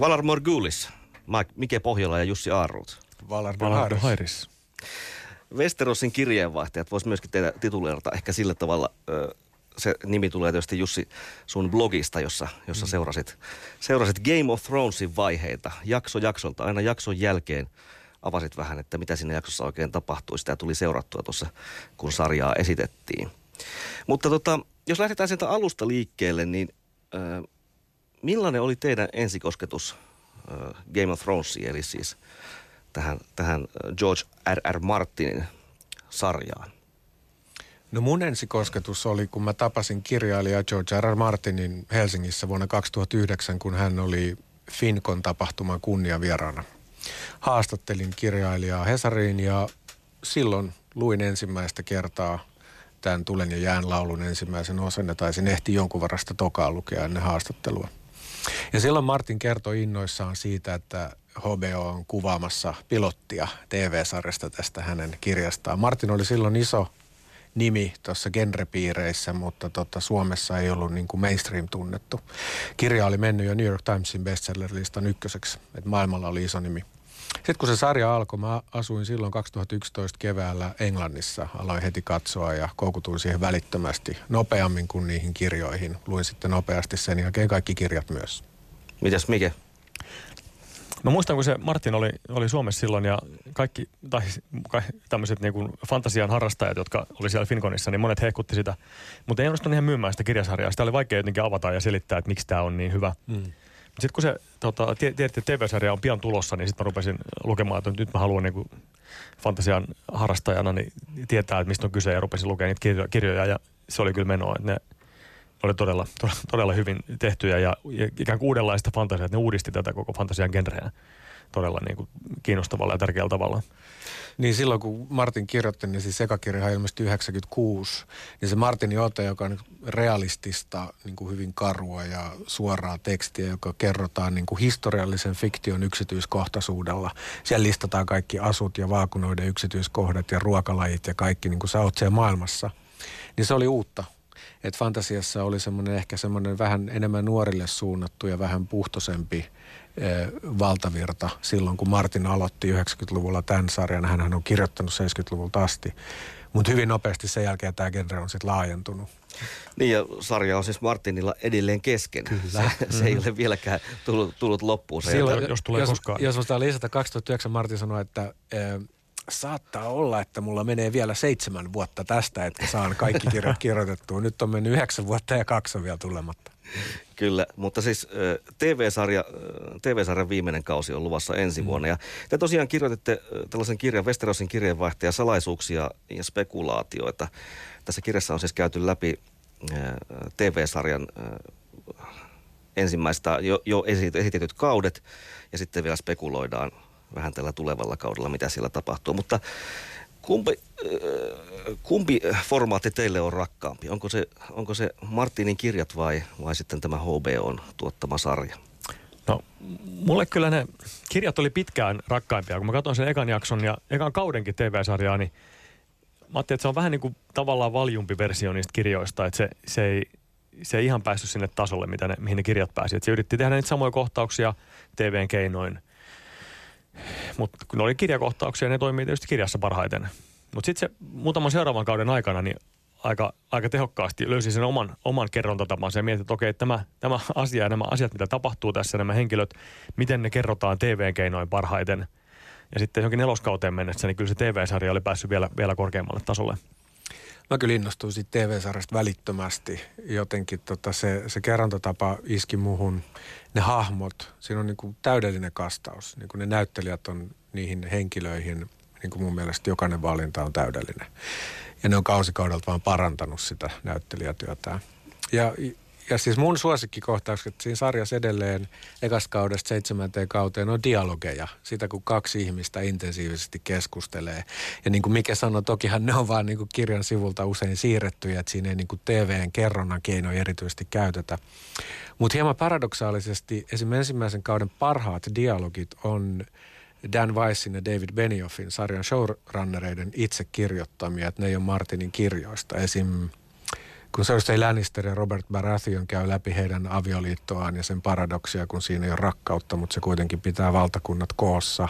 Valar Morgulis, Mike Pohjola ja Jussi Aarruut. Valar Hairis. Westerosin kirjeenvaihtajat voisi myöskin tehdä tituleerata ehkä sillä tavalla, se nimi tulee tietysti Jussi sun blogista, jossa, jossa mm. seurasit, seurasit Game of Thronesin vaiheita jakso jaksolta, aina jakson jälkeen avasit vähän, että mitä siinä jaksossa oikein tapahtui. Sitä tuli seurattua tuossa, kun sarjaa esitettiin. Mutta tota, jos lähdetään sieltä alusta liikkeelle, niin äh, millainen oli teidän ensikosketus äh, Game of Thronesiin, eli siis tähän, tähän George R. R. Martinin sarjaan? No mun ensikosketus oli, kun mä tapasin kirjailija George R. R. Martinin Helsingissä vuonna 2009, kun hän oli Finkon tapahtuman kunniavieraana. Haastattelin kirjailijaa Hesariin ja silloin luin ensimmäistä kertaa tämän Tulen ja jään laulun ensimmäisen osan ja taisin ehti jonkun varasta tokaa lukea ennen haastattelua. Ja silloin Martin kertoi innoissaan siitä, että HBO on kuvaamassa pilottia TV-sarjasta tästä hänen kirjastaan. Martin oli silloin iso nimi tuossa genrepiireissä, mutta tota, Suomessa ei ollut niin kuin mainstream tunnettu. Kirja oli mennyt jo New York Timesin bestseller-listan ykköseksi, että maailmalla oli iso nimi. Sitten kun se sarja alkoi, mä asuin silloin 2011 keväällä Englannissa. Aloin heti katsoa ja koukutuin siihen välittömästi nopeammin kuin niihin kirjoihin. Luin sitten nopeasti sen jälkeen kaikki kirjat myös. Mitäs Mike? Mä muistan, kun se Martin oli, oli Suomessa silloin ja kaikki, tai tämmöiset niin fantasian harrastajat, jotka oli siellä Finconissa, niin monet hehkutti sitä. Mutta ei onnistunut ihan myymään sitä kirjasarjaa. Sitä oli vaikea jotenkin avata ja selittää, että miksi tämä on niin hyvä. Mm. Sitten kun se, tota, tiedätte, että TV-sarja on pian tulossa, niin sitten mä rupesin lukemaan, että nyt mä haluan niin kuin fantasian harrastajana niin tietää, että mistä on kyse ja rupesin lukemaan niitä kirjoja, kirjoja ja se oli kyllä menoa, että ne oli todella, todella hyvin tehtyjä ja, ja ikään kuin uudenlaista fantasiaa, että ne uudisti tätä koko fantasian genreä todella niin kuin kiinnostavalla ja tärkeällä tavalla. Niin silloin kun Martin kirjoitti, niin siis sekakirja ilmestyi 96, niin se Martin ote, joka on realistista, niin kuin hyvin karua ja suoraa tekstiä, joka kerrotaan niin kuin historiallisen fiktion yksityiskohtaisuudella. Siellä listataan kaikki asut ja vaakunoiden yksityiskohdat ja ruokalajit ja kaikki niin kuin sä oot siellä maailmassa. Niin se oli uutta että fantasiassa oli semmoinen ehkä semmoinen vähän enemmän nuorille suunnattu ja vähän puhtoisempi Eh, valtavirta silloin, kun Martin aloitti 90-luvulla tämän sarjan. Hän on kirjoittanut 70-luvulta asti. Mutta hyvin nopeasti sen jälkeen tämä genre on sitten laajentunut. Niin ja sarja on siis Martinilla edelleen kesken. Kyllä. Se, se ei ole vieläkään tullut, tullut loppuun. Se Silloin, jos, jos tulee jos, koskaan. Jos sitä lisätä, 2009 Martin sanoi, että saattaa olla, että mulla menee vielä seitsemän vuotta tästä, että saan kaikki kirjat kirjoitettua. Nyt on mennyt yhdeksän vuotta ja kaksi on vielä tulematta. Kyllä, mutta siis TV-sarja, TV-sarjan viimeinen kausi on luvassa ensi mm. vuonna. Ja te tosiaan kirjoititte tällaisen kirjan, Westerosin kirjeenvaihtaja, salaisuuksia ja spekulaatioita. Tässä kirjassa on siis käyty läpi TV-sarjan ensimmäistä jo, jo esitetyt kaudet ja sitten vielä spekuloidaan vähän tällä tulevalla kaudella, mitä siellä tapahtuu. Mutta Kumpi, äh, kumpi formaatti teille on rakkaampi? Onko se, onko se Martinin kirjat vai, vai sitten tämä HBOn tuottama sarja? No, mulle kyllä ne kirjat oli pitkään rakkaimpia. Kun mä katsoin sen ekan jakson ja ekan kaudenkin TV-sarjaa, niin mä ajattelin, että se on vähän niin kuin tavallaan valjumpi versio niistä kirjoista. Että se, se, ei, se ei ihan päässyt sinne tasolle, mitä ne, mihin ne kirjat pääsi. Että se yritti tehdä niitä samoja kohtauksia TVn keinoin – mutta kun oli kirjakohtauksia, ne toimii tietysti kirjassa parhaiten. Mutta sitten se muutaman seuraavan kauden aikana niin aika, aika tehokkaasti löysi sen oman, oman kerrontatapansa ja mietin, että okei, tämä, tämä asia ja nämä asiat, mitä tapahtuu tässä, nämä henkilöt, miten ne kerrotaan TV-keinoin parhaiten. Ja sitten johonkin neloskauteen mennessä, niin kyllä se TV-sarja oli päässyt vielä, vielä korkeammalle tasolle. Mä kyllä innostuin siitä TV-sarjasta välittömästi. Jotenkin tota se, se kerrontatapa iski muhun. Ne hahmot, siinä on niin kuin täydellinen kastaus. Niin kuin ne näyttelijät on niihin henkilöihin, niin kuin mun mielestä jokainen valinta on täydellinen. Ja ne on kausikaudelta vaan parantanut sitä näyttelijätyötä. Ja ja siis mun suosikkikohtaukset siinä sarjassa edelleen ekasta kaudesta seitsemänteen kauteen on dialogeja. Sitä kun kaksi ihmistä intensiivisesti keskustelee. Ja niin kuin Mike sanoi, tokihan ne on vaan niin kuin kirjan sivulta usein siirrettyjä, että siinä ei niin kuin TVn kerronnan keino erityisesti käytetä. Mutta hieman paradoksaalisesti esimerkiksi ensimmäisen kauden parhaat dialogit on Dan Weissin ja David Benioffin sarjan showrunnereiden itse kirjoittamia, että ne ei ole Martinin kirjoista. Esim kun Cersei Lannister ja Robert Baratheon käy läpi heidän avioliittoaan ja sen paradoksia, kun siinä ei ole rakkautta, mutta se kuitenkin pitää valtakunnat koossa.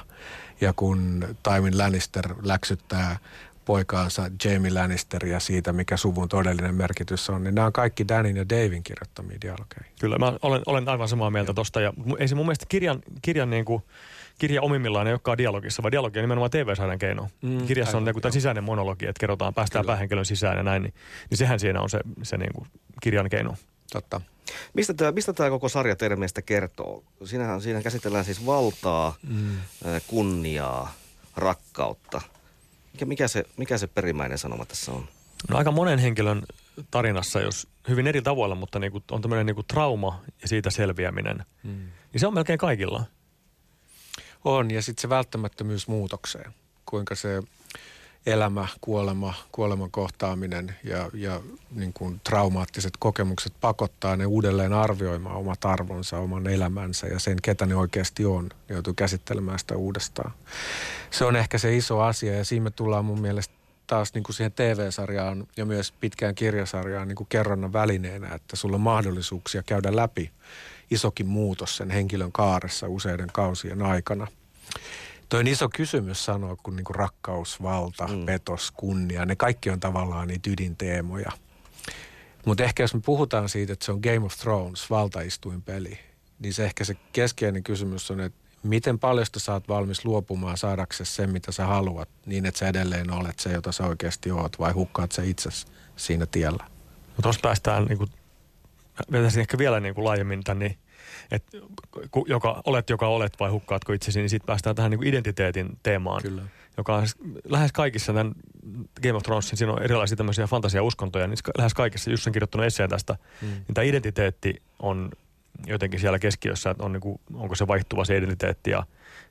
Ja kun Tywin Lannister läksyttää poikaansa Jamie Lannisteria siitä, mikä suvun todellinen merkitys on, niin nämä on kaikki Danin ja Davin kirjoittamia dialogeja. Kyllä, mä olen, olen aivan samaa mieltä tosta. Ja ei se mun mielestä kirjan, kirjan niin kuin, kirja omimmillaan ei olekaan dialogissa, vaan dialogi on nimenomaan TV-sarjan keino. Mm, Kirjassa on niin kuin sisäinen monologi, että kerrotaan, päästään Kyllä. päähenkilön sisään ja näin, niin, niin sehän siinä on se, se niin kuin kirjan keino. Totta. Mistä tämä, mistä tämä koko sarja teidän mielestä kertoo? Siinähän, siinä käsitellään siis valtaa, mm. kunniaa, rakkautta. Mikä, mikä, se, mikä se perimmäinen sanoma tässä on? No aika monen henkilön tarinassa, jos hyvin eri tavoilla, mutta niin kuin, on tämmöinen niin kuin trauma ja siitä selviäminen, mm. niin se on melkein kaikilla. On, ja sitten se välttämättömyys muutokseen. Kuinka se elämä, kuolema, kuoleman kohtaaminen ja, ja niin kuin traumaattiset kokemukset pakottaa ne uudelleen arvioimaan omat arvonsa, oman elämänsä ja sen, ketä ne oikeasti on. Ne joutuu käsittelemään sitä uudestaan. Se on ehkä se iso asia ja siinä me tullaan mun mielestä taas niin kuin siihen TV-sarjaan ja myös pitkään kirjasarjaan niin kuin kerronnan välineenä, että sulla on mahdollisuuksia käydä läpi isokin muutos sen henkilön kaaressa useiden kausien aikana. Toi on iso kysymys sanoa, kun niinku rakkaus, valta, mm. petos, kunnia, ne kaikki on tavallaan niitä ydinteemoja. Mutta ehkä jos me puhutaan siitä, että se on Game of Thrones, valtaistuinpeli, niin se ehkä se keskeinen kysymys on, että miten paljon sä oot valmis luopumaan saadaksesi sen, mitä sä haluat, niin että sä edelleen olet se, jota sä oikeasti oot, vai hukkaat sä itse siinä tiellä? No tuossa päästään, niin kuin, vetäisin ehkä vielä niin kuin laajemmin tämän, niin että joka, olet joka olet vai hukkaatko itsesi, niin sitten päästään tähän niin kuin identiteetin teemaan. Kyllä. Joka on lähes kaikissa tämän Game of Thronesin, siinä on erilaisia tämmöisiä fantasia-uskontoja, niin lähes kaikissa, just sen kirjoittanut esseen tästä, mm. niin tämä identiteetti on jotenkin siellä keskiössä, että on niin kuin, onko se vaihtuva se identiteetti ja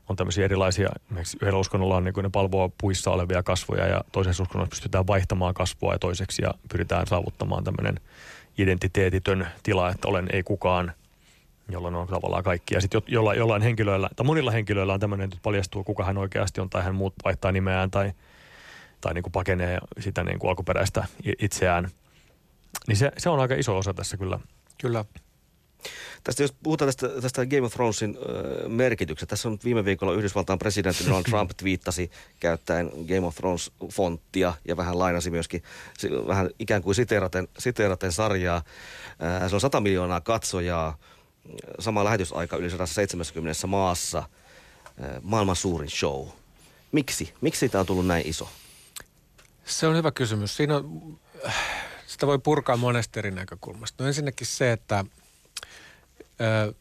on tämmöisiä erilaisia, esimerkiksi yhdellä uskonnolla on niin kuin ne palvoa puissa olevia kasvoja ja toisessa uskonnossa pystytään vaihtamaan kasvua ja toiseksi ja pyritään saavuttamaan tämmöinen identiteetitön tila, että olen ei kukaan – jolloin on tavallaan kaikki. Ja sitten jo, jolla, jollain henkilöillä, tai monilla henkilöillä on tämmöinen, että paljastuu, kuka hän oikeasti on, tai hän muut vaihtaa nimeään, tai, tai niin kuin pakenee sitä niin kuin alkuperäistä itseään. Niin se, se on aika iso osa tässä kyllä. Kyllä. Tästä, jos puhutaan tästä, tästä Game of Thronesin äh, merkityksestä, tässä on viime viikolla Yhdysvaltain presidentti Donald Trump twiittasi käyttäen Game of Thrones-fonttia ja vähän lainasi myöskin vähän ikään kuin siteeraten, siteeraten sarjaa. Äh, se on 100 miljoonaa katsojaa sama lähetysaika yli 170 maassa, maailman suurin show. Miksi? Miksi tämä on tullut näin iso? Se on hyvä kysymys. Siinä on, sitä voi purkaa monesta eri näkökulmasta. No ensinnäkin se, että ö,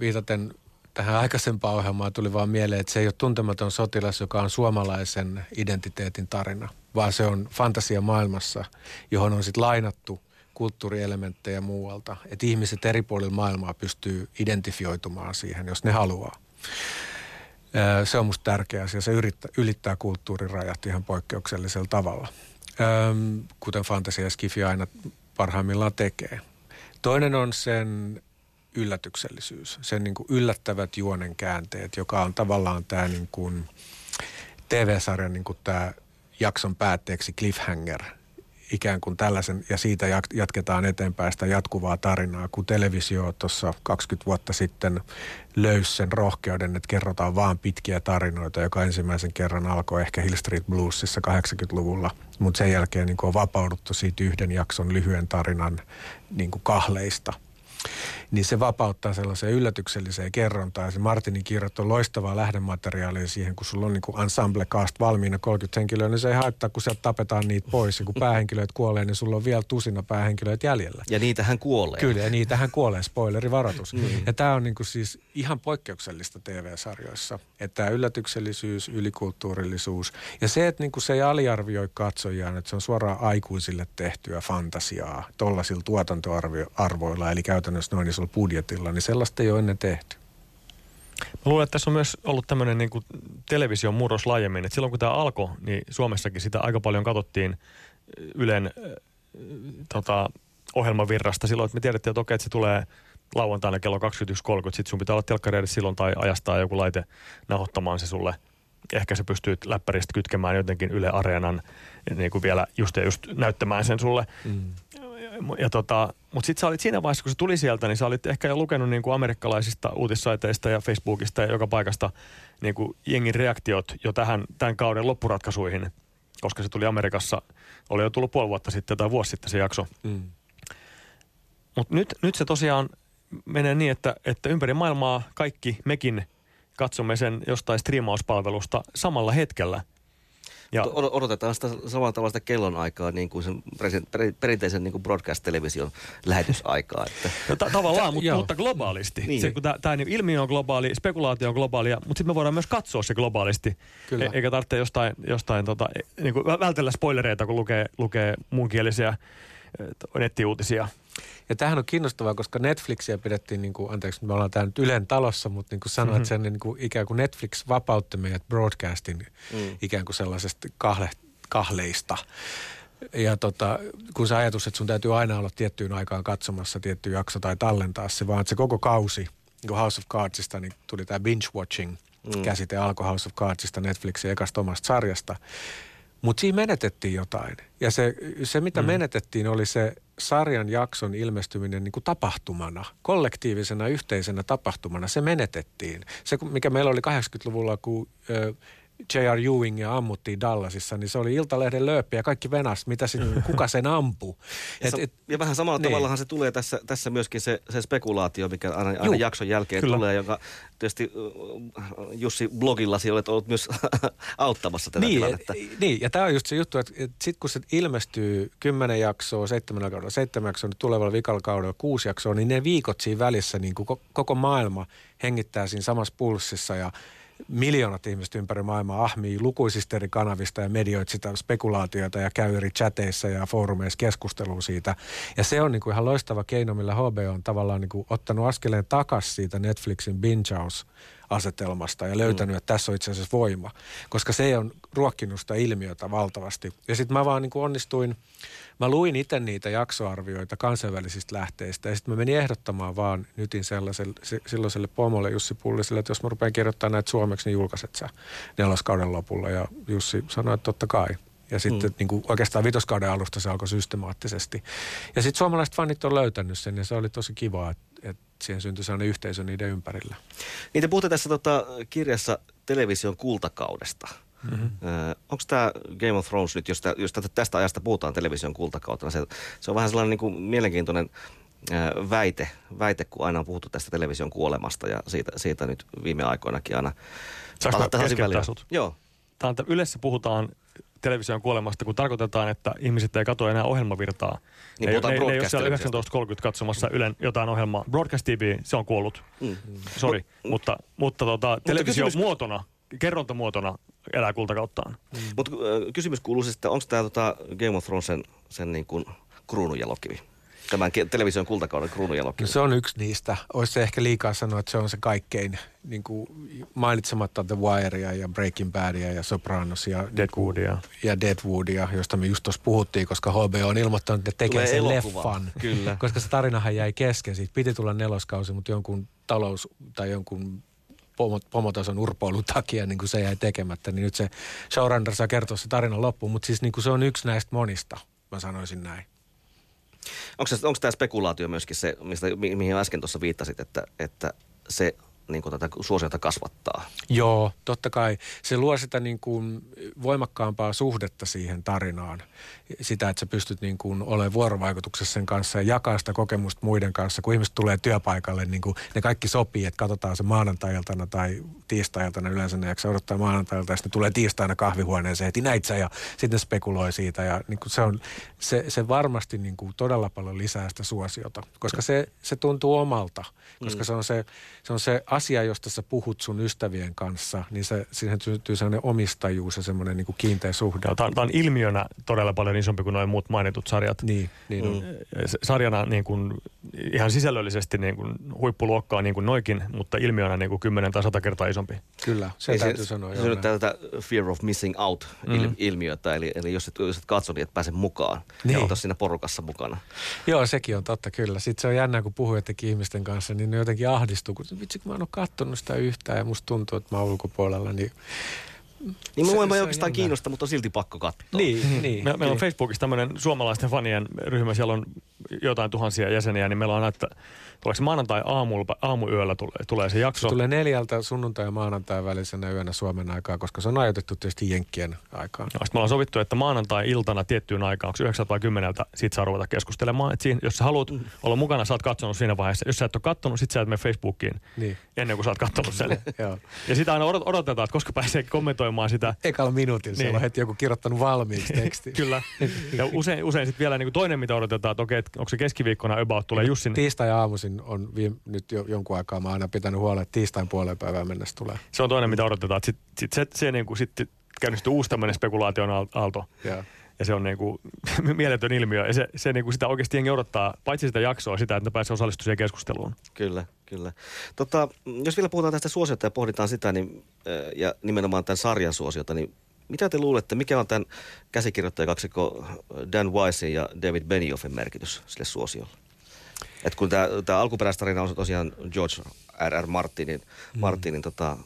viitaten tähän aikaisempaan ohjelmaan tuli vaan mieleen, että se ei ole tuntematon sotilas, joka on suomalaisen identiteetin tarina, vaan se on fantasia maailmassa, johon on sitten lainattu – kulttuurielementtejä muualta. Että ihmiset eri puolilla maailmaa pystyy identifioitumaan siihen, jos ne haluaa. Se on musta tärkeä asia. Se yrittää, ylittää kulttuurirajat ihan poikkeuksellisella tavalla, kuten fantasia ja skifi aina parhaimmillaan tekee. Toinen on sen yllätyksellisyys, sen niin kuin yllättävät juonen käänteet, joka on tavallaan tämä niin kuin TV-sarjan niin kuin tämä jakson päätteeksi cliffhanger – ikään kuin tällaisen, ja siitä jatketaan eteenpäin sitä jatkuvaa tarinaa, kun televisio tuossa 20 vuotta sitten löysi sen rohkeuden, että kerrotaan vaan pitkiä tarinoita, joka ensimmäisen kerran alkoi ehkä Hill Street Bluesissa 80-luvulla, mutta sen jälkeen niin on vapauduttu siitä yhden jakson lyhyen tarinan niin kahleista – niin se vapauttaa sellaiseen yllätykselliseen kerrontaan. Se Martinin kirjat on loistavaa lähdemateriaalia siihen, kun sulla on niin kuin ensemble cast valmiina 30 henkilöä, niin se ei haittaa, kun sieltä tapetaan niitä pois. Ja kun päähenkilöt kuolee, niin sulla on vielä tusina päähenkilöitä jäljellä. Ja niitähän kuolee. Kyllä, ja niitähän kuolee, spoilerivaroitus. Mm. Ja tämä on niin kuin siis ihan poikkeuksellista TV-sarjoissa. Että tämä yllätyksellisyys, ylikulttuurillisuus ja se, että niin kuin se ei aliarvioi katsojaan, että se on suoraan aikuisille tehtyä fantasiaa tollaisilla tuotantoarvoilla, eli käytännössä noin isolla budjetilla, niin sellaista ei ole ennen tehty. Mä luulen, että tässä on myös ollut tämmöinen niin kuin television murros laajemmin. Että silloin kun tämä alkoi, niin Suomessakin sitä aika paljon katsottiin Ylen äh, tota, ohjelmavirrasta silloin, että me tiedettiin, että okei, että se tulee lauantaina kello 21.30, sitten sun pitää olla telkkari silloin tai ajastaa joku laite nauhoittamaan se sulle. Ehkä se pystyy läppäristä kytkemään jotenkin Yle Areenan niin kuin vielä just ja just näyttämään sen sulle. Mm Ja tota, mutta sitten sä olit siinä vaiheessa, kun se tuli sieltä, niin sä olit ehkä jo lukenut niin kuin amerikkalaisista uutissaiteista ja Facebookista ja joka paikasta niin kuin jengin reaktiot jo tähän tämän kauden loppuratkaisuihin, koska se tuli Amerikassa, oli jo tullut puoli vuotta sitten tai vuosi sitten se jakso. Mm. Mutta nyt, nyt se tosiaan menee niin, että, että ympäri maailmaa kaikki mekin katsomme sen jostain striimauspalvelusta samalla hetkellä – odotetaan sitä samalla tavalla sitä kellonaikaa niin kuin sen perinteisen niin kuin broadcast-television lähetysaikaa. Että. No, ta- tavallaan, mutta, mutta globaalisti. Niin. Se, kun tämä ilmiö on globaali, spekulaatio on globaali, mutta sitten me voidaan myös katsoa se globaalisti. Kyllä. E- eikä tarvitse jostain, jostain tota, e- niin kuin vältellä spoilereita, kun lukee, lukee muunkielisiä e- nettiuutisia. Ja tämähän on kiinnostavaa, koska Netflixiä pidettiin, niin kuin, anteeksi, me ollaan täällä nyt Ylen talossa, mutta niin kuin sanoit, mm-hmm. sen niin kuin, ikään kuin Netflix vapautti meidät broadcastin mm. ikään kuin sellaisesta kahle, kahleista. Ja tota, kun se ajatus, että sun täytyy aina olla tiettyyn aikaan katsomassa tietty jakso tai tallentaa se, vaan että se koko kausi, niin kuin House of Cardsista, niin tuli tämä binge-watching mm. käsite alkoi House of Cardsista Netflixin ekasta omasta sarjasta. Mutta siinä menetettiin jotain. Ja se, se mitä mm. menetettiin, oli se sarjan jakson ilmestyminen niin kuin tapahtumana, kollektiivisena yhteisenä tapahtumana. Se menetettiin. Se, mikä meillä oli 80-luvulla, kun ö, J.R. ja ammuttiin Dallasissa, niin se oli Iltalehden lööppi ja kaikki venas, mitä sit, kuka sen ampuu. Ja, et, et, ja vähän samalla niin. tavallahan se tulee tässä, tässä myöskin se, se spekulaatio, mikä aina, aina jakson jälkeen Kyllä. tulee, joka tietysti Jussi blogillasi olet ollut myös auttamassa tätä niin, tilannetta. Niin, ja tämä on just se juttu, että, että sitten kun se ilmestyy kymmenen jaksoa, seitsemän kaudella, seitsemän jaksoa, niin tulevalla vikalla kaudella kuusi jaksoa, niin ne viikot siinä välissä, niin kuin koko maailma hengittää siinä samassa pulssissa ja – miljoonat ihmiset ympäri maailmaa ahmii lukuisista eri kanavista ja medioit sitä spekulaatiota ja käy eri chateissa ja foorumeissa keskustelua siitä. Ja se on niin kuin ihan loistava keino, millä HB on tavallaan niin kuin ottanut askeleen takaisin siitä Netflixin binge asetelmasta ja löytänyt, mm. että tässä on itse asiassa voima. Koska se on ruokkinut sitä ilmiötä valtavasti. Ja sitten mä vaan niin kuin onnistuin – Mä luin itse niitä jaksoarvioita kansainvälisistä lähteistä ja sitten mä menin ehdottamaan vaan nytin sellaiselle, silloiselle pomolle Jussi Pulliselle, että jos mä rupean kirjoittamaan näitä suomeksi, niin julkaiset sä neloskauden lopulla. Ja Jussi sanoi, että totta kai. Ja sitten mm. niin kuin oikeastaan vitoskauden alusta se alkoi systemaattisesti. Ja sitten suomalaiset fanit on löytänyt sen ja se oli tosi kiva, että, että siihen syntyi sellainen yhteisö niiden ympärillä. Niin te puhutte tässä tota, kirjassa television kultakaudesta. Mm-hmm. Onko tämä Game of Thrones nyt, jos, tä, jos tästä ajasta puhutaan television kultakautena, se, se on vähän sellainen niin kuin mielenkiintoinen ää, väite, väite, kun aina on puhuttu tästä television kuolemasta ja siitä, siitä nyt viime aikoinakin aina. Saanko keskeyttää? Joo. Tämä on, yleensä puhutaan television kuolemasta, kun tarkoitetaan, että ihmiset ei katso enää ohjelmavirtaa. Niin ne, ne, ne ei ole siellä 19.30 katsomassa Ylen jotain ohjelmaa. Broadcast TV, se on kuollut. Mm. Sori, Mut, mutta, mutta tota, television kysymys... muotona kerrontamuotona elää kultakauttaan. Mm. Mutta äh, kysymys kuuluu siis, että onko tämä tota Game of Thrones sen, sen niin kuin kruununjalokivi? Tämän television kultakauden kruununjalokivi. No se on yksi niistä. Olisi se ehkä liikaa sanoa, että se on se kaikkein niin kuin mainitsematta The Wirea ja Breaking Badia ja Sopranosia. Deadwoodia. Ja Deadwoodia, josta me just tuossa puhuttiin, koska HB on ilmoittanut, että tekee sen elokuva. leffan. Kyllä. Koska se tarinahan jäi kesken. Siitä piti tulla neloskausi, mutta jonkun talous tai jonkun pomotason urpoilun takia niin kuin se jäi tekemättä, niin nyt se showrunner saa kertoa se tarinan loppuun, mutta siis niin kuin se on yksi näistä monista, mä sanoisin näin. Onko, tämä spekulaatio myöskin se, mistä, mihin äsken tuossa viittasit, että, että se niin kuin tätä suosiota kasvattaa. Joo, totta kai. Se luo sitä niin kuin voimakkaampaa suhdetta siihen tarinaan. Sitä, että sä pystyt niin kuin olemaan vuorovaikutuksessa sen kanssa ja jakaa sitä kokemusta muiden kanssa. Kun ihmiset tulee työpaikalle, niin kuin ne kaikki sopii, että katsotaan se maanantailtana tai tiistailtana. Yleensä ne jaksaa odottaa maanantailta ja sitten tulee tiistaina kahvihuoneeseen heti näitä ja sitten spekuloi siitä. Ja niin kuin se, on, se, se varmasti niin kuin todella paljon lisää sitä suosiota, koska se, se tuntuu omalta. Koska mm. se on se, se on se asia, josta sä puhut sun ystävien kanssa, niin se, siihen syntyy sellainen omistajuus ja semmoinen niin kuin kiinteä suhde. Tämä on, tämä on ilmiönä todella paljon isompi kuin noin muut mainitut sarjat. Niin, niin on. Mm. Sarjana niin kuin, ihan sisällöllisesti niin kuin, huippuluokkaa niin kuin noikin, mutta ilmiönä niin kuin 10 tai 100 kertaa isompi. Kyllä, se Ei, täytyy se, sanoa. Se on tätä fear of missing out mm. ilmiötä, eli, eli jos et, jos et katso, niin et pääse mukaan niin. ja siinä porukassa mukana. Joo, sekin on totta kyllä. Sitten se on jännä, kun puhuu jotenkin ihmisten kanssa, niin ne jotenkin ahdistuu, kun vitsi kun mä en ole katsonut sitä yhtään ja musta tuntuu, että mä oon ulkopuolella, niin Niin Se- mua ei oikeastaan jännä. kiinnosta, mutta on silti pakko katsoa. Niin, niin. Me, meillä on Facebookissa tämmöinen suomalaisten fanien ryhmä, siellä on jotain tuhansia jäseniä, niin meillä on että tuleeko se maanantai aamulla, aamuyöllä tulee, tulee se jakso. Se tulee neljältä sunnuntai ja maanantai välisenä yönä Suomen aikaa, koska se on ajoitettu tietysti Jenkkien aikaan. No, sitten me ollaan sovittu, että maanantai-iltana tiettyyn aikaan, onko 9 vai 10, siitä saa ruveta keskustelemaan. Et siinä, jos sä haluat olla mukana, sä oot katsonut siinä vaiheessa. Jos sä et ole katsonut, sit sä et mene Facebookiin Niin, ennen kuin sä oot katsonut sen. ja sitä aina odot- odotetaan, että koska pääsee kommentoimaan sitä. Ekalla minuutilla siellä Niin. on heti joku kirjoittanut valmiiksi tekstin. Kyllä. Ja usein, usein sitten vielä niin kuin toinen, mitä odotetaan, että okei, onko se keskiviikkona about tulee Jussin. Tiistai-aamuisin on viime, nyt jo jonkun aikaa, mä oon aina pitänyt huolen, että tiistain puoleen päivään mennessä tulee. Se on toinen, mitä odotetaan. Sitten sit se, se niin kuin, sit käynnistyy uusi tämmöinen spekulaation aal- aalto. Joo. Ja se on niin kuin, mieletön ilmiö. Ja se, se niin kuin sitä oikeasti jengi odottaa, paitsi sitä jaksoa, sitä, että ne pääsee osallistumaan siihen keskusteluun. Kyllä, kyllä. Tota, jos vielä puhutaan tästä suosiota ja pohditaan sitä, niin, ja nimenomaan tämän sarjan suosiota, niin mitä te luulette, mikä on tämän käsikirjoittajakaksikko Dan Wisein ja David Benioffin merkitys sille suosiolle? Et kun tämä alkuperäistarina on tosiaan George R.R. Martinin, mm. Martinin tota,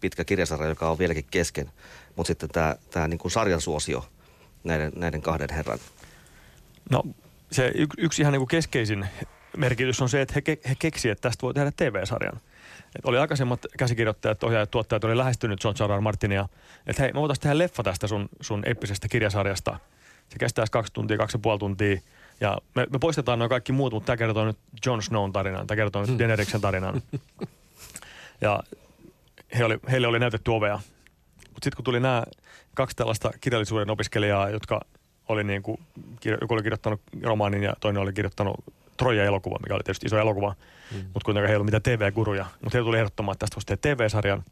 pitkä kirjasarja, joka on vieläkin kesken, mutta sitten tämä tää niin kuin sarjan suosio näiden, näiden kahden herran. No se y- yksi ihan niin kuin keskeisin merkitys on se, että he, ke- he keksivät, että tästä voi tehdä TV-sarjan. Et oli aikaisemmat käsikirjoittajat, ohjaajat, tuottajat oli lähestynyt R. R. Martinia, että hei, me voitaisiin tehdä leffa tästä sun, sun eeppisestä kirjasarjasta. Se kestäisi kaksi tuntia, kaksi ja puoli tuntia. Ja me, me poistetaan noin kaikki muut, mutta tämä kertoo nyt Jon Snown tarinan, tämä kertoo nyt Daeneryksen tarinan. Ja he oli, heille oli näytetty ovea. Mutta sitten kun tuli nämä kaksi tällaista kirjallisuuden opiskelijaa, jotka oli niin kuin, joku oli kirjoittanut romaanin ja toinen oli kirjoittanut Troja-elokuva, mikä oli tietysti iso elokuva, mm. mutta kuitenkaan he ei ollut mitään TV-guruja. Mutta he tuli ehdottamaan, että tästä voisi tehdä TV-sarjan.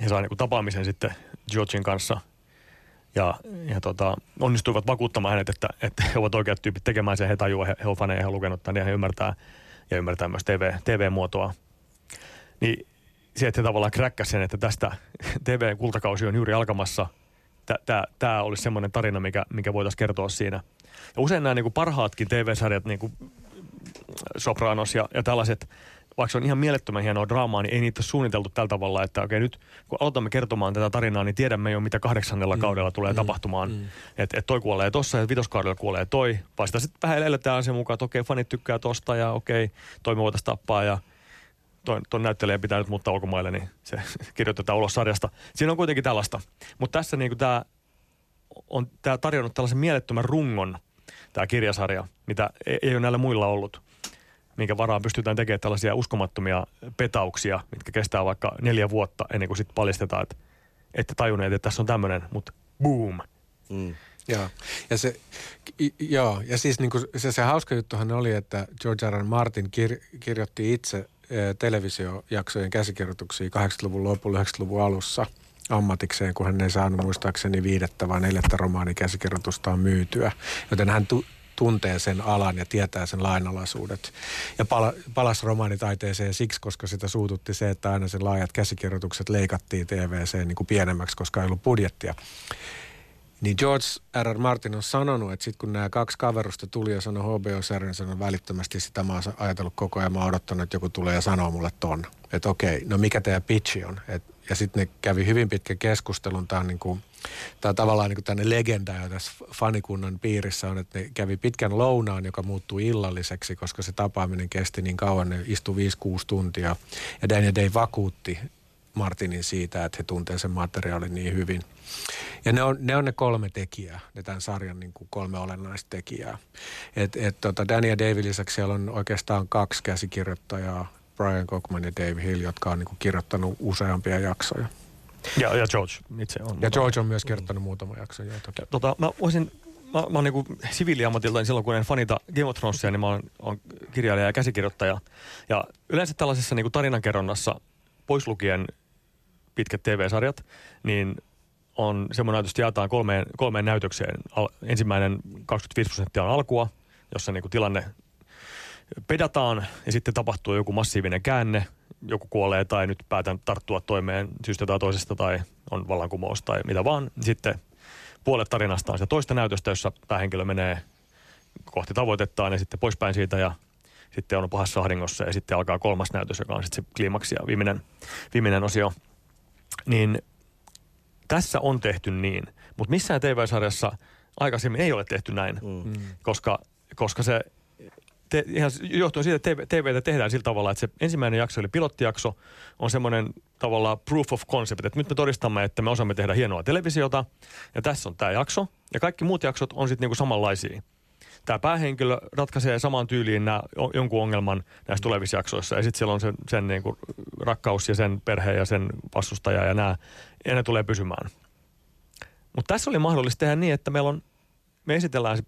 He saivat niin tapaamisen sitten Georgin kanssa ja, ja tota, onnistuivat vakuuttamaan hänet, että, että he ovat oikeat tyypit tekemään sen. He tajuavat, he, he ovat faneja, he ovat lukenut tämän ja he ymmärtää, ja ymmärtää myös TV, TV-muotoa. Niin se, että he tavallaan kräkkäsivät sen, että tästä TV-kultakausi on juuri alkamassa. Tämä olisi semmoinen tarina, mikä, mikä voitaisiin kertoa siinä. Ja usein nämä niin kuin parhaatkin TV-sarjat, niin kuin Sopranos ja, ja tällaiset, vaikka se on ihan mielettömän hienoa draamaa, niin ei niitä ole suunniteltu tällä tavalla, että okei nyt kun aloitamme kertomaan tätä tarinaa, niin tiedämme jo mitä kahdeksannella mm. kaudella tulee mm. tapahtumaan. Mm. Että et toi kuolee tossa ja vitoskaudella kuolee toi. Vai sitä sitten vähän eletään sen mukaan, että okei fanit tykkää tosta ja okei toi me voitaisiin tappaa ja ton, ton näyttelijä pitää nyt muuttaa ulkomaille, niin se kirjoitetaan ulos sarjasta. Siinä on kuitenkin tällaista. Mutta tässä niin tämä on tää tarjonnut tällaisen mielettömän rungon, tämä kirjasarja, mitä ei, ei ole näillä muilla ollut minkä varaan pystytään tekemään tällaisia uskomattomia petauksia, mitkä kestää vaikka neljä vuotta ennen kuin sitten paljastetaan, että ette tajunneet, että tässä on tämmöinen, mutta boom. Mm. Joo. Ja, se, joo. ja siis niin se, se hauska juttuhan oli, että George R. R. Martin kir, kirjoitti itse televisiojaksojen käsikirjoituksia 80-luvun lopulla, 90-luvun alussa ammatikseen, kun hän ei saanut muistaakseni viidettä vai neljättä romaanikäsikirjoitustaan myytyä. Joten hän tu, tuntee sen alan ja tietää sen lainalaisuudet. Ja pala, palasi romaanitaiteeseen siksi, koska sitä suututti se, että aina sen laajat käsikirjoitukset leikattiin TVC niin kuin pienemmäksi, koska ei ollut budjettia. Niin George R. R. Martin on sanonut, että sitten kun nämä kaksi kaverusta tuli ja sanoi HBO-sarjan, sanoi välittömästi sitä mä oon ajatellut koko ajan, mä oon odottanut, että joku tulee ja sanoo mulle ton. Että okei, no mikä teidän pitchi on? Et, ja sitten ne kävi hyvin pitkän keskustelun. Tämä on, niin kuin, on tavallaan niin kuin legenda jo tässä fanikunnan piirissä on, että ne kävi pitkän lounaan, joka muuttui illalliseksi, koska se tapaaminen kesti niin kauan, ne istui 5-6 tuntia. Ja Daniel Day vakuutti Martinin siitä, että he tuntee sen materiaalin niin hyvin. Ja ne on ne, on ne kolme tekijää, ne tämän sarjan niin kuin kolme olennaista tekijää. Et, et, tota Danny ja David lisäksi siellä on oikeastaan kaksi käsikirjoittajaa, Brian Cockman ja Dave Hill, jotka on niin kuin kirjoittanut useampia jaksoja. Ja, ja George itse on. Ja George on myös kirjoittanut muutama jakso. Joo, toki. Tota, mä voisin, mä, mä oon niinku siviiliammatilta, niin silloin kun en fanita Game of Thronesia, niin mä oon, oon kirjailija ja käsikirjoittaja. Ja yleensä tällaisessa niinku tarinankerronnassa, pois lukien pitkät TV-sarjat, niin on semmoinen näytös, jaetaan kolmeen, kolmeen näytökseen. Al, ensimmäinen 25 prosenttia on alkua, jossa niinku tilanne pedataan ja sitten tapahtuu joku massiivinen käänne, joku kuolee tai nyt päätän tarttua toimeen syystä tai toisesta tai on vallankumous tai mitä vaan. Sitten puolet tarinasta on se toista näytöstä, jossa päähenkilö menee kohti tavoitettaan ja sitten poispäin siitä ja sitten on pahassa ahdingossa ja sitten alkaa kolmas näytös, joka on sitten se kliimaksi ja viimeinen, viimeinen osio. Niin Tässä on tehty niin, mutta missään TV-sarjassa aikaisemmin ei ole tehty näin, mm. koska, koska se te, ihan johtuen siitä, että TV, TVtä tehdään sillä tavalla, että se ensimmäinen jakso eli pilottijakso on semmoinen tavallaan proof of concept, että nyt me todistamme, että me osaamme tehdä hienoa televisiota ja tässä on tämä jakso ja kaikki muut jaksot on sitten niinku samanlaisia. Tämä päähenkilö ratkaisee samaan tyyliin nää, jonkun ongelman näissä tulevissa jaksoissa ja sitten siellä on sen, sen niinku rakkaus ja sen perhe ja sen vastustaja ja nämä, ja ne tulee pysymään. Mutta tässä oli mahdollista tehdä niin, että meillä on, me esitellään se,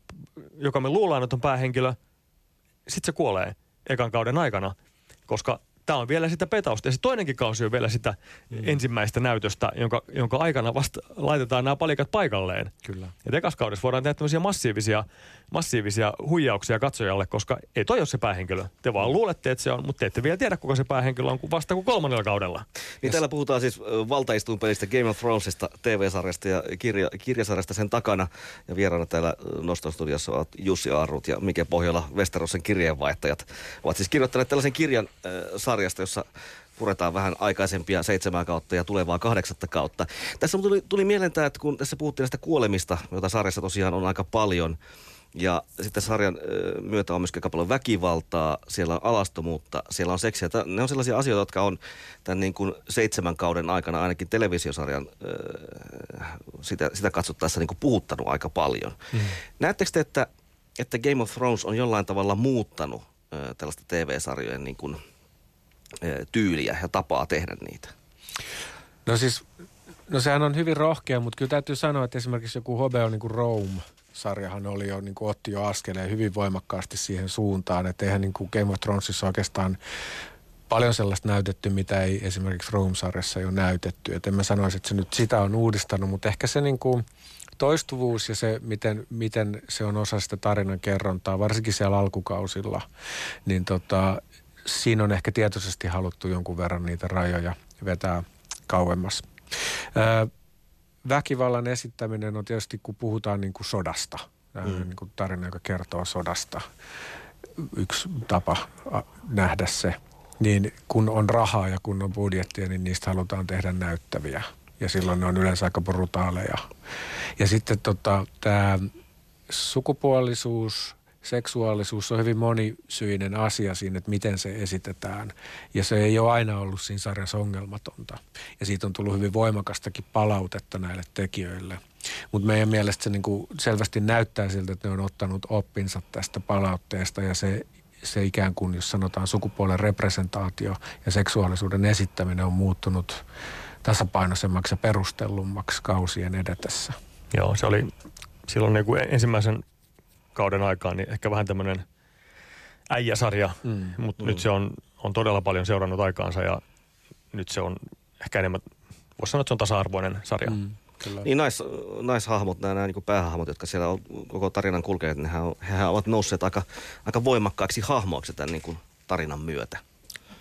joka me luullaan, että on päähenkilö – sitten se kuolee ekan kauden aikana, koska tämä on vielä sitä petausta. Ja se toinenkin kausi on vielä sitä mm. ensimmäistä näytöstä, jonka, jonka aikana vasta laitetaan nämä palikat paikalleen. Kyllä. Ja ekas kaudessa voidaan tehdä tämmöisiä massiivisia, massiivisia huijauksia katsojalle, koska ei toi ole se päähenkilö. Te vaan luulette, että se on, mutta te ette vielä tiedä, kuka se päähenkilö on vasta kuin kolmannella kaudella. Niin täällä puhutaan siis valtaistuinpelistä Game of Thronesista, TV-sarjasta ja kirja, kirjasarjasta sen takana. Ja vieraana täällä Noston studiossa ovat Jussi Aarut ja Mike Pohjola, Westerosen kirjeenvaihtajat. Ovat siis kirjoittaneet tällaisen kirjan äh, sarjasta, jossa puretaan vähän aikaisempia seitsemää kautta ja tulevaa kahdeksatta kautta. Tässä tuli, tuli mieleen tämä, että kun tässä puhuttiin näistä kuolemista, joita sarjassa tosiaan on aika paljon, ja sitten sarjan myötä on myöskin aika paljon väkivaltaa, siellä on alastomuutta, siellä on seksiä. Ne on sellaisia asioita, jotka on tämän niin kuin seitsemän kauden aikana ainakin televisiosarjan sitä, sitä katsottaessa niin kuin puhuttanut aika paljon. Mm. Näettekö te, että, että Game of Thrones on jollain tavalla muuttanut tällaista TV-sarjojen niin kuin – tyyliä ja tapaa tehdä niitä? No siis, no sehän on hyvin rohkea, mutta kyllä täytyy sanoa, että esimerkiksi joku HBO niin kuin Rome, sarjahan oli jo, niin kuin otti jo askeleen hyvin voimakkaasti siihen suuntaan, että eihän niin kuin Game of Thronesissa oikeastaan paljon sellaista näytetty, mitä ei esimerkiksi Rome-sarjassa jo näytetty. Että en mä sanoisi, että se nyt sitä on uudistanut, mutta ehkä se niin kuin toistuvuus ja se, miten, miten se on osa sitä tarinan kerrontaa, varsinkin siellä alkukausilla, niin tota, siinä on ehkä tietoisesti haluttu jonkun verran niitä rajoja vetää kauemmas. Ö, väkivallan esittäminen on tietysti, kun puhutaan niin kuin sodasta, mm. niin kuin tarina, joka kertoo sodasta, yksi tapa nähdä se. Niin kun on rahaa ja kun on budjettia, niin niistä halutaan tehdä näyttäviä. Ja silloin ne on yleensä aika brutaaleja. Ja sitten tota, tämä sukupuolisuus – seksuaalisuus on hyvin monisyinen asia siinä, että miten se esitetään. Ja se ei ole aina ollut siinä sarjassa ongelmatonta. Ja siitä on tullut hyvin voimakastakin palautetta näille tekijöille. Mutta meidän mielestä se niinku selvästi näyttää siltä, että ne on ottanut oppinsa tästä palautteesta ja se, se ikään kuin, jos sanotaan sukupuolen representaatio ja seksuaalisuuden esittäminen on muuttunut tasapainoisemmaksi ja perustellummaksi kausien edetessä. Joo, se oli silloin niin kuin ensimmäisen kauden aikaan, niin ehkä vähän tämmöinen äijäsarja, mm. mutta mm. nyt se on, on todella paljon seurannut aikaansa ja nyt se on ehkä enemmän, voisi sanoa, että se on tasa-arvoinen sarja. Mm. Kyllä. Niin nais, naishahmot, nämä, nämä niin päähahmot, jotka siellä on koko tarinan kulkeneet, niin hehän, hehän ovat nousseet aika, aika voimakkaiksi hahmoiksi tämän niin kuin tarinan myötä.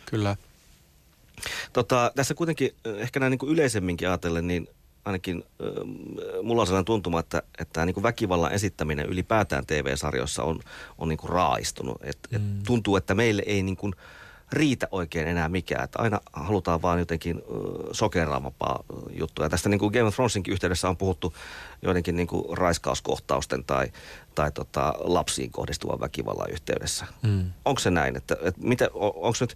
Kyllä. Tota, tässä kuitenkin ehkä näin niin kuin yleisemminkin ajatellen, niin ainakin äh, mulla on sellainen tuntuma, että, että niin kuin väkivallan esittäminen ylipäätään TV-sarjoissa on, on niin kuin raaistunut. Et, mm. et tuntuu, että meille ei niin kuin riitä oikein enää mikään. Että aina halutaan vaan jotenkin äh, sokeraavampaa juttua. Ja tästä niin kuin Game of Thronesinkin yhteydessä on puhuttu joidenkin niin kuin raiskauskohtausten tai, tai tota, lapsiin kohdistuvan väkivallan yhteydessä. Mm. Onko se näin? Että, että onko nyt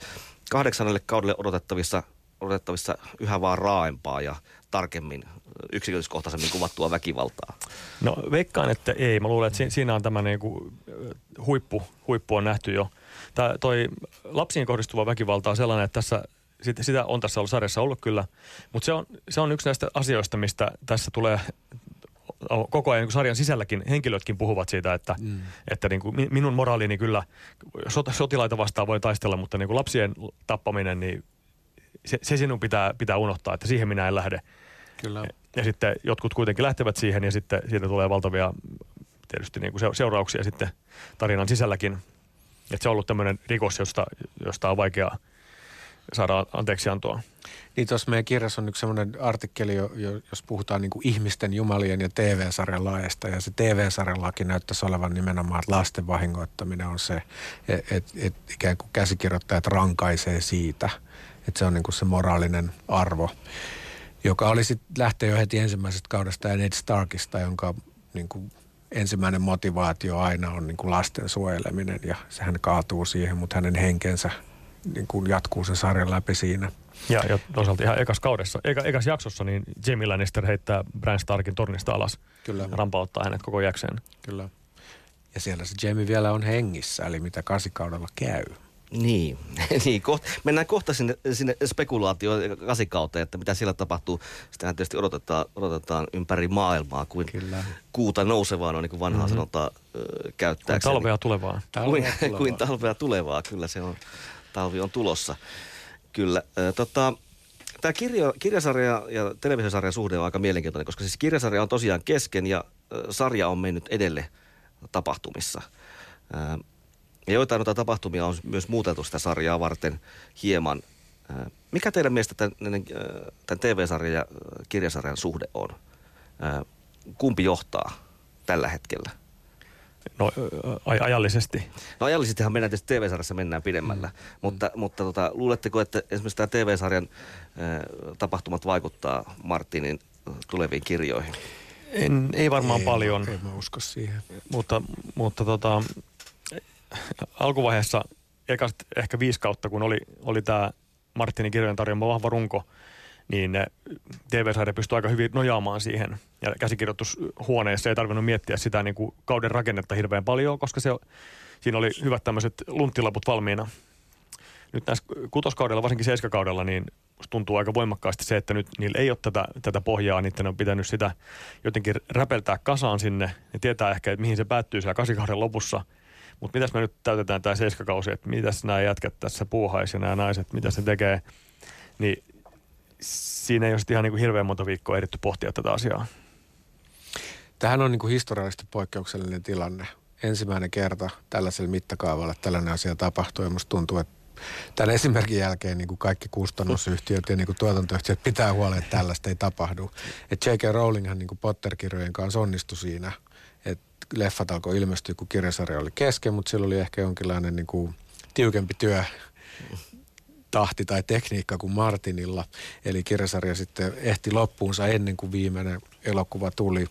kahdeksannelle kaudelle odotettavissa odotettavissa yhä vaan raaempaa ja tarkemmin yksityiskohtaisemmin kuvattua väkivaltaa? No veikkaan, että ei. Mä luulen, että siinä on tämä niin kuin huippu, huippu on nähty jo. Tämä, toi lapsiin kohdistuva väkivalta on sellainen, että tässä sitä on tässä ollut sarjassa ollut kyllä, mutta se on, se on yksi näistä asioista, mistä tässä tulee koko ajan niin sarjan sisälläkin henkilötkin puhuvat siitä, että, mm. että niin kuin minun moraalini kyllä sotilaita vastaan voi taistella, mutta niin kuin lapsien tappaminen, niin se, se sinun pitää, pitää unohtaa, että siihen minä en lähde. Kyllä. Ja sitten jotkut kuitenkin lähtevät siihen ja sitten siitä tulee valtavia tietysti niin kuin seurauksia sitten tarinan sisälläkin. Että se on ollut tämmöinen rikos, josta, josta on vaikea saada anteeksiantoa. Niin tuossa meidän kirjassa on yksi semmoinen artikkeli, jos puhutaan niin kuin ihmisten, jumalien ja TV-sarjan laajasta. Ja se TV-sarjan laki näyttäisi olevan nimenomaan, että lasten vahingoittaminen on se, että et, et ikään kuin käsikirjoittajat rankaisee siitä – että se on niin kuin se moraalinen arvo. Joka oli sitten lähtee jo heti ensimmäisestä kaudesta ja Ned Starkista, jonka niin kuin, ensimmäinen motivaatio aina on niin kuin lasten suojeleminen ja sehän kaatuu siihen, mutta hänen henkensä niin kuin jatkuu sen sarjan läpi siinä. Ja, ja toisaalta ihan ekas kaudessa, eka, ekas jaksossa, niin Jamie Lannister heittää Bran Starkin tornista alas. Kyllä. Rampauttaa hänet koko jakseen. Kyllä. Ja siellä se Jamie vielä on hengissä, eli mitä kasikaudella käy. Niin, niin koht, mennään kohta sinne, sinne spekulaatioon kasikauteen, että mitä siellä tapahtuu. Sitähän tietysti odotetaan, odotetaan ympäri maailmaa kuin Kyllä. kuuta nousevaa, no niin kuin vanhaa mm-hmm. sanotaan Kuin käyttääkseni. talvea tulevaa. kuin, tulevaa. kuin talvea tulevaa, kyllä se on, talvi on tulossa. Kyllä, tota, tämä kirja, kirjasarja ja televisiosarjan suhde on aika mielenkiintoinen, koska siis kirjasarja on tosiaan kesken ja sarja on mennyt edelle tapahtumissa. Ja joitain noita tapahtumia on myös muuteltu sitä sarjaa varten hieman. Ö, Mikä teidän mielestä tämän, ö, tämän TV-sarjan ja ö, kirjasarjan suhde on? Kumpi johtaa tällä hetkellä? No aj- ajallisesti. No ajallisestihan mennään tietysti TV-sarjassa mennään pidemmällä, mm. mutta, mutta tota, luuletteko, että esimerkiksi tämä TV-sarjan äh, tapahtumat vaikuttaa Martinin äh, tuleviin kirjoihin? En, ei varmaan Ei, paljon, En mä usko siihen. mutta, mutta tota, alkuvaiheessa ekast ehkä viisi kautta, kun oli, oli tämä Martinin kirjojen tarjoama vahva runko, niin TV-sarja pystyi aika hyvin nojaamaan siihen. Ja käsikirjoitushuoneessa ei tarvinnut miettiä sitä niin kuin kauden rakennetta hirveän paljon, koska se, siinä oli hyvät tämmöiset lunttilaput valmiina. Nyt näissä kutoskaudella, varsinkin seiskakaudella, niin tuntuu aika voimakkaasti se, että nyt niillä ei ole tätä, tätä pohjaa, niiden on pitänyt sitä jotenkin räpeltää kasaan sinne. Ne tietää ehkä, että mihin se päättyy siellä kasikauden lopussa. Mutta mitäs me nyt täytetään tämä seiskakausi, että mitäs nämä jätkät tässä puuhaisi ja nämä naiset, mitä se tekee. Niin siinä ei ole ihan niin kuin hirveän monta viikkoa ehditty pohtia tätä asiaa. Tähän on niin kuin historiallisesti poikkeuksellinen tilanne. Ensimmäinen kerta tällaisella mittakaavalla tällainen asia tapahtuu ja musta tuntuu, että tämän esimerkin jälkeen niin kuin kaikki kustannusyhtiöt ja niin kuin tuotantoyhtiöt pitää huolen, että tällaista ei tapahdu. Et J.K. Rowlinghan niin kuin Potter-kirjojen kanssa onnistui siinä, leffat alkoi ilmestyä, kun kirjasarja oli kesken, mutta sillä oli ehkä jonkinlainen niin kuin tiukempi työ tahti tai tekniikka kuin Martinilla. Eli kirjasarja sitten ehti loppuunsa ennen kuin viimeinen elokuva tuli.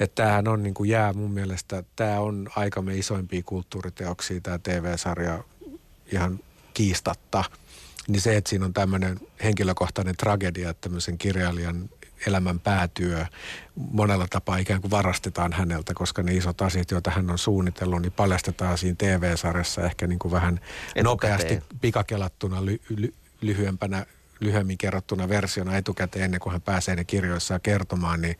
Että tämähän on niin kuin jää mun mielestä, tämä on aikamme isoimpia kulttuuriteoksia, tämä TV-sarja ihan kiistatta. Niin se, että siinä on tämmöinen henkilökohtainen tragedia, että tämmöisen kirjailijan elämän päätyö monella tapaa ikään kuin varastetaan häneltä, koska ne isot asiat, joita hän on suunnitellut, niin paljastetaan siinä TV-sarjassa ehkä niin kuin vähän Etukäteen. nopeasti pikakelattuna ly, ly, lyhyempänä, lyhyemmin kerrottuna versiona etukäteen ennen kuin hän pääsee ne kirjoissaan kertomaan, niin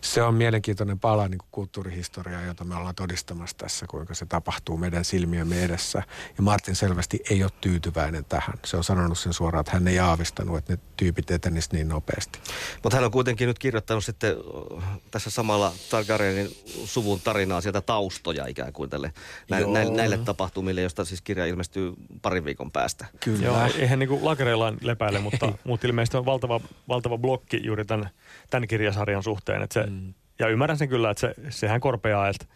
se on mielenkiintoinen pala niin kuin kulttuurihistoriaa, jota me ollaan todistamassa tässä, kuinka se tapahtuu meidän silmiemme edessä. Ja Martin selvästi ei ole tyytyväinen tähän. Se on sanonut sen suoraan, että hän ei aavistanut, että ne tyypit etenisivät niin nopeasti. Mutta hän on kuitenkin nyt kirjoittanut sitten tässä samalla Targaryenin suvun tarinaa sieltä taustoja ikään kuin tälle, näille, Joo. näille, näille tapahtumille, josta siis kirja ilmestyy parin viikon päästä. Kyllä. Joo, eihän niin kuin lakereillaan lepäile, mutta, mutta ilmeisesti on valtava, valtava blokki juuri tämän, tämän kirjasarjan suhteen. Että se, mm. Ja ymmärrän sen kyllä, että se, sehän korpeaa, että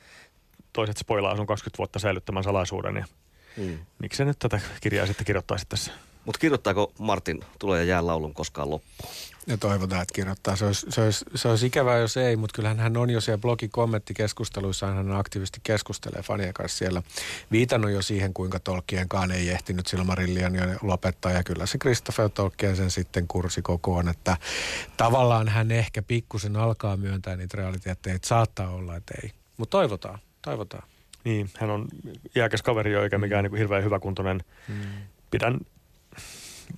toiset spoilaa sun 20 vuotta säilyttämään salaisuuden. Ja Mm. miksi se nyt tätä kirjaa sitten kirjoittaisi tässä? Mutta kirjoittaako Martin Tulee ja jää laulun koskaan loppuun? Ja toivotaan, että kirjoittaa. Se olisi, se olisi, se olisi ikävää, jos ei, mutta kyllähän hän on jo siellä blogin kommenttikeskusteluissa, hän aktiivisesti keskustelee fanien kanssa siellä. Viitannut jo siihen, kuinka Tolkienkaan ei ehtinyt Silmarillion jo lopettaa, ja kyllä se Christopher Tolkien sen sitten kursi kokoon, että tavallaan hän ehkä pikkusen alkaa myöntää niitä realiteetteja, että saattaa olla, että ei. Mutta toivotaan, toivotaan. Niin, hän on iäkäs kaveri jo, eikä mikään niin kuin hirveän hyväkuntoinen. Mm. Pidän,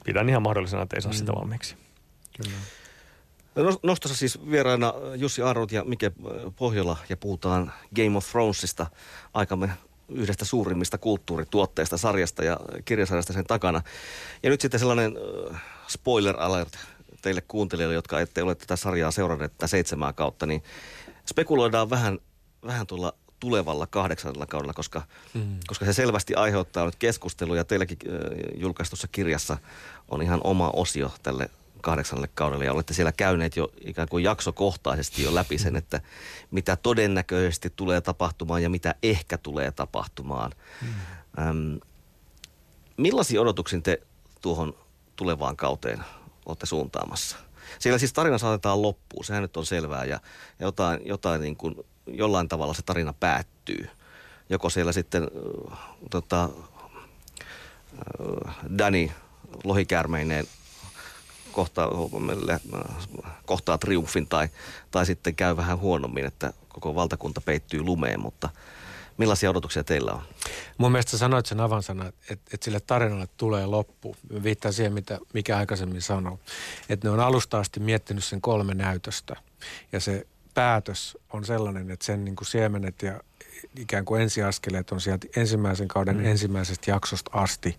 pidän ihan mahdollisena, että ei saa sitä valmiiksi. Kyllä. No- Nostossa siis vieraina Jussi Aarot ja Mike Pohjola ja puhutaan Game of Thronesista, aikamme yhdestä suurimmista kulttuurituotteista, sarjasta ja kirjasarjasta sen takana. Ja nyt sitten sellainen äh, spoiler alert teille kuuntelijoille, jotka ette ole tätä sarjaa seuranneet tätä seitsemää kautta, niin spekuloidaan vähän, vähän tuolla tulevalla kahdeksannella kaudella, koska, mm. koska se selvästi aiheuttaa nyt keskustelua ja teilläkin äh, julkaistussa kirjassa on ihan oma osio tälle kahdeksannelle kaudelle ja olette siellä käyneet jo ikään kuin jaksokohtaisesti jo läpi sen, että mitä todennäköisesti tulee tapahtumaan ja mitä ehkä tulee tapahtumaan. Mm. Äm, millaisia odotuksia te tuohon tulevaan kauteen olette suuntaamassa? Siellä siis tarina saatetaan loppuun, sehän nyt on selvää ja jotain, jotain niin kuin, jollain tavalla se tarina päättyy. Joko siellä sitten äh, tota, äh, Danny lohikäärmeineen kohtaa, kohtaa triumfin tai, tai sitten käy vähän huonommin, että koko valtakunta peittyy lumeen, mutta millaisia odotuksia teillä on? Mun mielestä sä sanoit sen avansana, että, että sille tarinalle tulee loppu. Viittaa siihen, mitä, mikä aikaisemmin sanoi. Että ne on alusta asti miettinyt sen kolme näytöstä. Ja se päätös on sellainen, että sen niin kuin siemenet ja ikään kuin ensiaskeleet on sieltä ensimmäisen kauden mm. ensimmäisestä jaksosta asti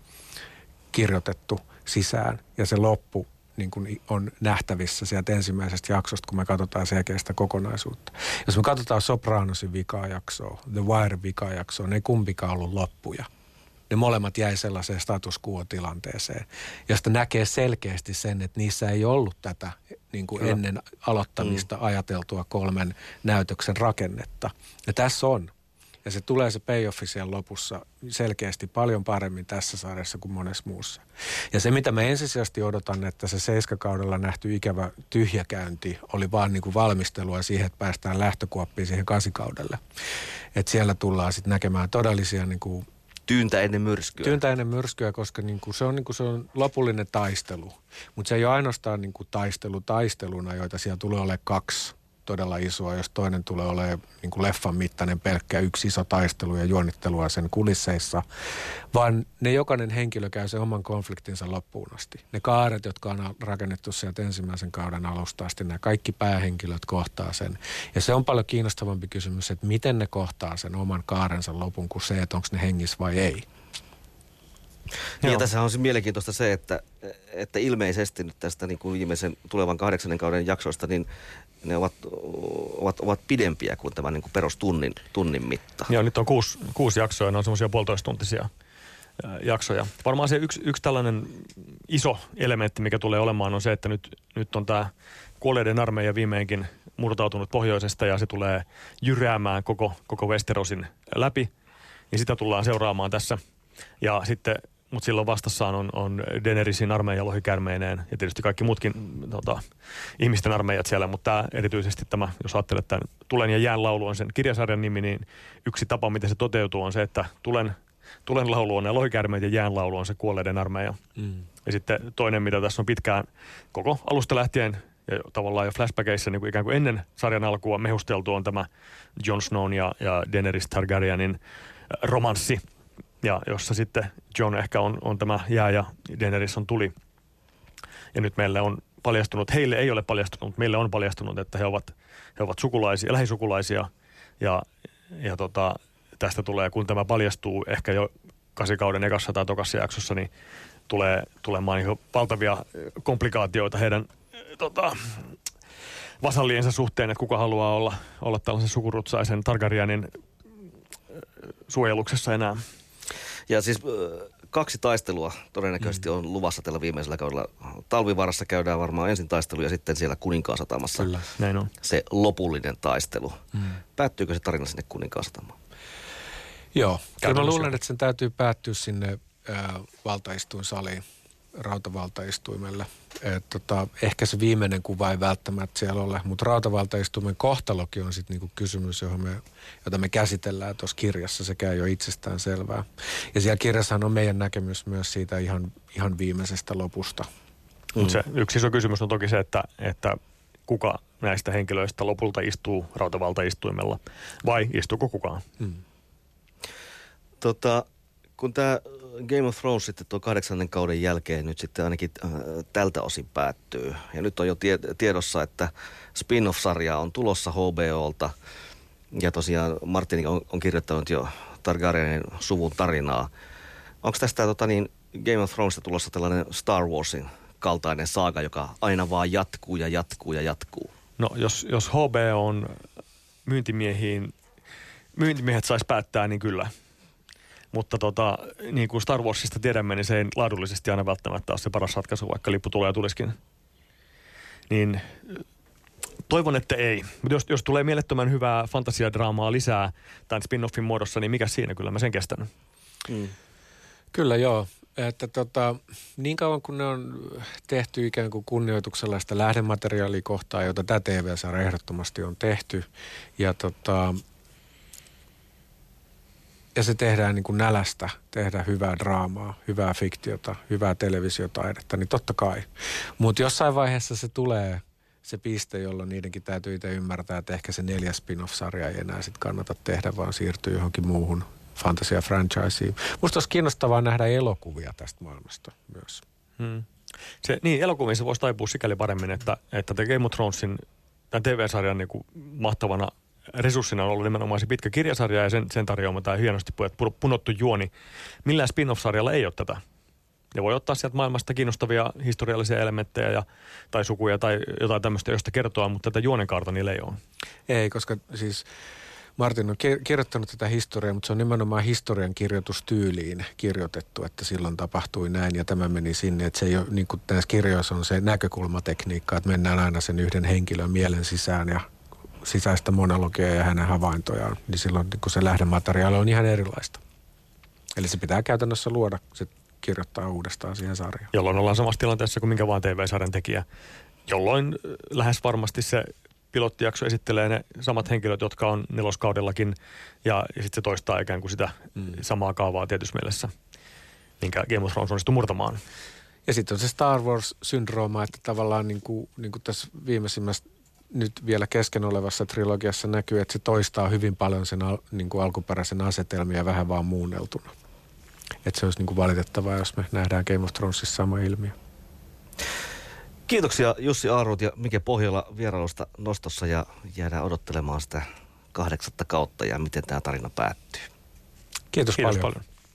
kirjoitettu sisään. Ja se loppu niin kuin on nähtävissä sieltä ensimmäisestä jaksosta, kun me katsotaan selkeästä kokonaisuutta. Jos me katsotaan Sopranosin vikaa jaksoa, The Wire vikaa jaksoa, ne ei kumpikaan ollut loppuja. Ne molemmat jäi sellaiseen status quo-tilanteeseen, josta näkee selkeästi sen, että niissä ei ollut tätä niin kuin ennen aloittamista mm. ajateltua kolmen näytöksen rakennetta. Ja tässä on ja se tulee se payoffi siellä lopussa selkeästi paljon paremmin tässä sarjassa kuin monessa muussa. Ja se, mitä mä ensisijaisesti odotan, että se seiskakaudella nähty ikävä tyhjäkäynti oli vaan niin kuin valmistelua siihen, että päästään lähtökuoppiin siihen kasikaudelle. Että siellä tullaan sitten näkemään todellisia niin kuin Tyyntä ennen myrskyä. Tyyntä ennen myrskyä, koska niin kuin se, on, niin kuin se on lopullinen taistelu. Mutta se ei ole ainoastaan niin kuin taistelu taisteluna, joita siellä tulee olemaan kaksi todella isoa, jos toinen tulee olemaan niin kuin leffan mittainen pelkkä yksi iso taistelu ja juonittelua sen kulisseissa, vaan ne jokainen henkilö käy sen oman konfliktinsa loppuun asti. Ne kaaret, jotka on rakennettu sieltä ensimmäisen kauden alusta asti, nämä kaikki päähenkilöt kohtaa sen. Ja se on paljon kiinnostavampi kysymys, että miten ne kohtaa sen oman kaarensa lopun kuin se, että onko ne hengissä vai ei. Niin ja tässä on siis mielenkiintoista se, että, että ilmeisesti nyt tästä niin kuin viimeisen tulevan kahdeksannen kauden jaksoista, niin ne ovat, ovat, ovat pidempiä kuin tämä niin kuin perustunnin tunnin mitta. Joo, nyt on kuusi, kuusi jaksoa ja ne on semmoisia puolitoistuntisia jaksoja. Varmaan se yksi, yksi tällainen iso elementti, mikä tulee olemaan, on se, että nyt, nyt on tämä kuolleiden armeija viimeinkin murtautunut pohjoisesta ja se tulee jyräämään koko, koko Westerosin läpi. Ja sitä tullaan seuraamaan tässä. Ja sitten mutta silloin vastassaan on, on Denerisin armeija lohikärmeineen ja tietysti kaikki muutkin tota, ihmisten armeijat siellä, mutta tämä, erityisesti tämä, jos ajattelet tämän Tulen ja jään laulu on sen kirjasarjan nimi, niin yksi tapa, miten se toteutuu on se, että Tulen, tulen laulu on ne lohikärmeet ja jään laulu on se kuolleiden armeija. Mm. Ja sitten toinen, mitä tässä on pitkään koko alusta lähtien ja tavallaan jo flashbackeissa niin kuin ikään kuin ennen sarjan alkua mehusteltu on tämä Jon Snow ja, ja Daenerys Targaryenin romanssi – ja jossa sitten John ehkä on, on tämä jää ja Daenerys on tuli. Ja nyt meille on paljastunut, heille ei ole paljastunut, mutta meille on paljastunut, että he ovat, he ovat sukulaisia, lähisukulaisia. Ja, ja tota, tästä tulee, kun tämä paljastuu ehkä jo kasikauden ekassa tai tokassa jaksossa, niin tulee tulemaan niin valtavia komplikaatioita heidän tota, vasalliensa suhteen, että kuka haluaa olla, olla tällaisen sukurutsaisen Targaryenin suojeluksessa enää. Ja siis kaksi taistelua todennäköisesti mm. on luvassa tällä viimeisellä kaudella. Talvivaarassa käydään varmaan ensin taistelu ja sitten siellä Kuninkaan satamassa Kyllä, näin on. se lopullinen taistelu. Mm. Päättyykö se tarina sinne Kuninkaan satamaan? Joo, kyllä mä luulen, että sen täytyy päättyä sinne äh, valtaistuinsaliin rautavaltaistuimelle. Et tota, ehkä se viimeinen kuva ei välttämättä siellä ole, mutta rautavaltaistuimen kohtalokin on sitten niinku kysymys, johon me, jota me käsitellään tuossa kirjassa. Se käy jo itsestään selvää. Ja siellä kirjassahan on meidän näkemys myös siitä ihan, ihan viimeisestä lopusta. Mm. Se yksi iso kysymys on toki se, että, että kuka näistä henkilöistä lopulta istuu rautavaltaistuimella vai istuuko kukaan? Mm. Tota, kun tämä Game of Thrones sitten tuo kahdeksannen kauden jälkeen nyt sitten ainakin äh, tältä osin päättyy. Ja nyt on jo tie, tiedossa, että spin-off-sarja on tulossa HBOlta. Ja tosiaan Martin on, on kirjoittanut jo Targaryenin suvun tarinaa. Onko tästä tota niin, Game of Thronesista tulossa tällainen Star Warsin kaltainen saaga, joka aina vaan jatkuu ja jatkuu ja jatkuu? No jos, jos HBO on myyntimiehiin, myyntimiehet saisi päättää, niin kyllä – mutta tota, niin kuin Star Warsista tiedämme, niin se ei laadullisesti aina välttämättä ole se paras ratkaisu, vaikka lippu tulee ja tulisikin. Niin toivon, että ei. Jos, jos tulee mielettömän hyvää fantasiadraamaa lisää tämän spin-offin muodossa, niin mikä siinä? Kyllä mä sen kestän. Mm. Kyllä joo. että tota, niin kauan kun ne on tehty ikään kuin kunnioituksella sitä lähdemateriaalia kohtaan, jota tämä TV-sarja ehdottomasti on tehty, ja tota, ja se tehdään niin kuin nälästä, tehdään hyvää draamaa, hyvää fiktiota, hyvää televisiotaidetta, niin totta kai. Mutta jossain vaiheessa se tulee se piste, jolloin niidenkin täytyy itse ymmärtää, että ehkä se neljäs spin-off-sarja ei enää sit kannata tehdä, vaan siirtyy johonkin muuhun fantasia-franchiseen. Musta olisi kiinnostavaa nähdä elokuvia tästä maailmasta myös. Hmm. Se, niin, elokuvissa voisi taipua sikäli paremmin, että, että The Game of Thronesin tämän TV-sarjan niin kuin mahtavana resurssina on ollut nimenomaan se pitkä kirjasarja ja sen, sen tarjoama tämä hienosti punottu juoni. Millään spin-off-sarjalla ei ole tätä. Ne voi ottaa sieltä maailmasta kiinnostavia historiallisia elementtejä ja, tai sukuja tai jotain tämmöistä, josta kertoa, mutta tätä juonenkaarta niillä ei ole. Ei, koska siis Martin on kirjoittanut tätä historiaa, mutta se on nimenomaan historian kirjoitustyyliin kirjoitettu, että silloin tapahtui näin ja tämä meni sinne. Että se ei ole, niin kuin näissä kirjoissa on se näkökulmatekniikka, että mennään aina sen yhden henkilön mielen sisään ja sisäistä monologia ja hänen havaintojaan, niin silloin niin kun se lähdemateriaali on ihan erilaista. Eli se pitää käytännössä luoda, se kirjoittaa uudestaan siihen sarjaan. Jolloin ollaan samassa tilanteessa kuin minkä vaan TV-sarjan tekijä, jolloin lähes varmasti se pilottijakso esittelee ne samat henkilöt, jotka on neloskaudellakin, ja, ja sitten se toistaa ikään kuin sitä mm. samaa kaavaa tietyssä mielessä, minkä Game of Thrones onnistui murtamaan. Ja sitten on se Star Wars-syndrooma, että tavallaan niin kuin, niin kuin tässä viimeisimmässä nyt vielä kesken olevassa trilogiassa näkyy, että se toistaa hyvin paljon sen al, niin kuin alkuperäisen asetelmia vähän vaan muunneltuna. Että se olisi niin kuin valitettavaa, jos me nähdään Game of Thronesissa sama ilmiö. Kiitoksia Jussi Aarut ja Mike Pohjola vierailusta nostossa ja jäädään odottelemaan sitä kahdeksatta kautta ja miten tämä tarina päättyy. Kiitos, Kiitos paljon. paljon.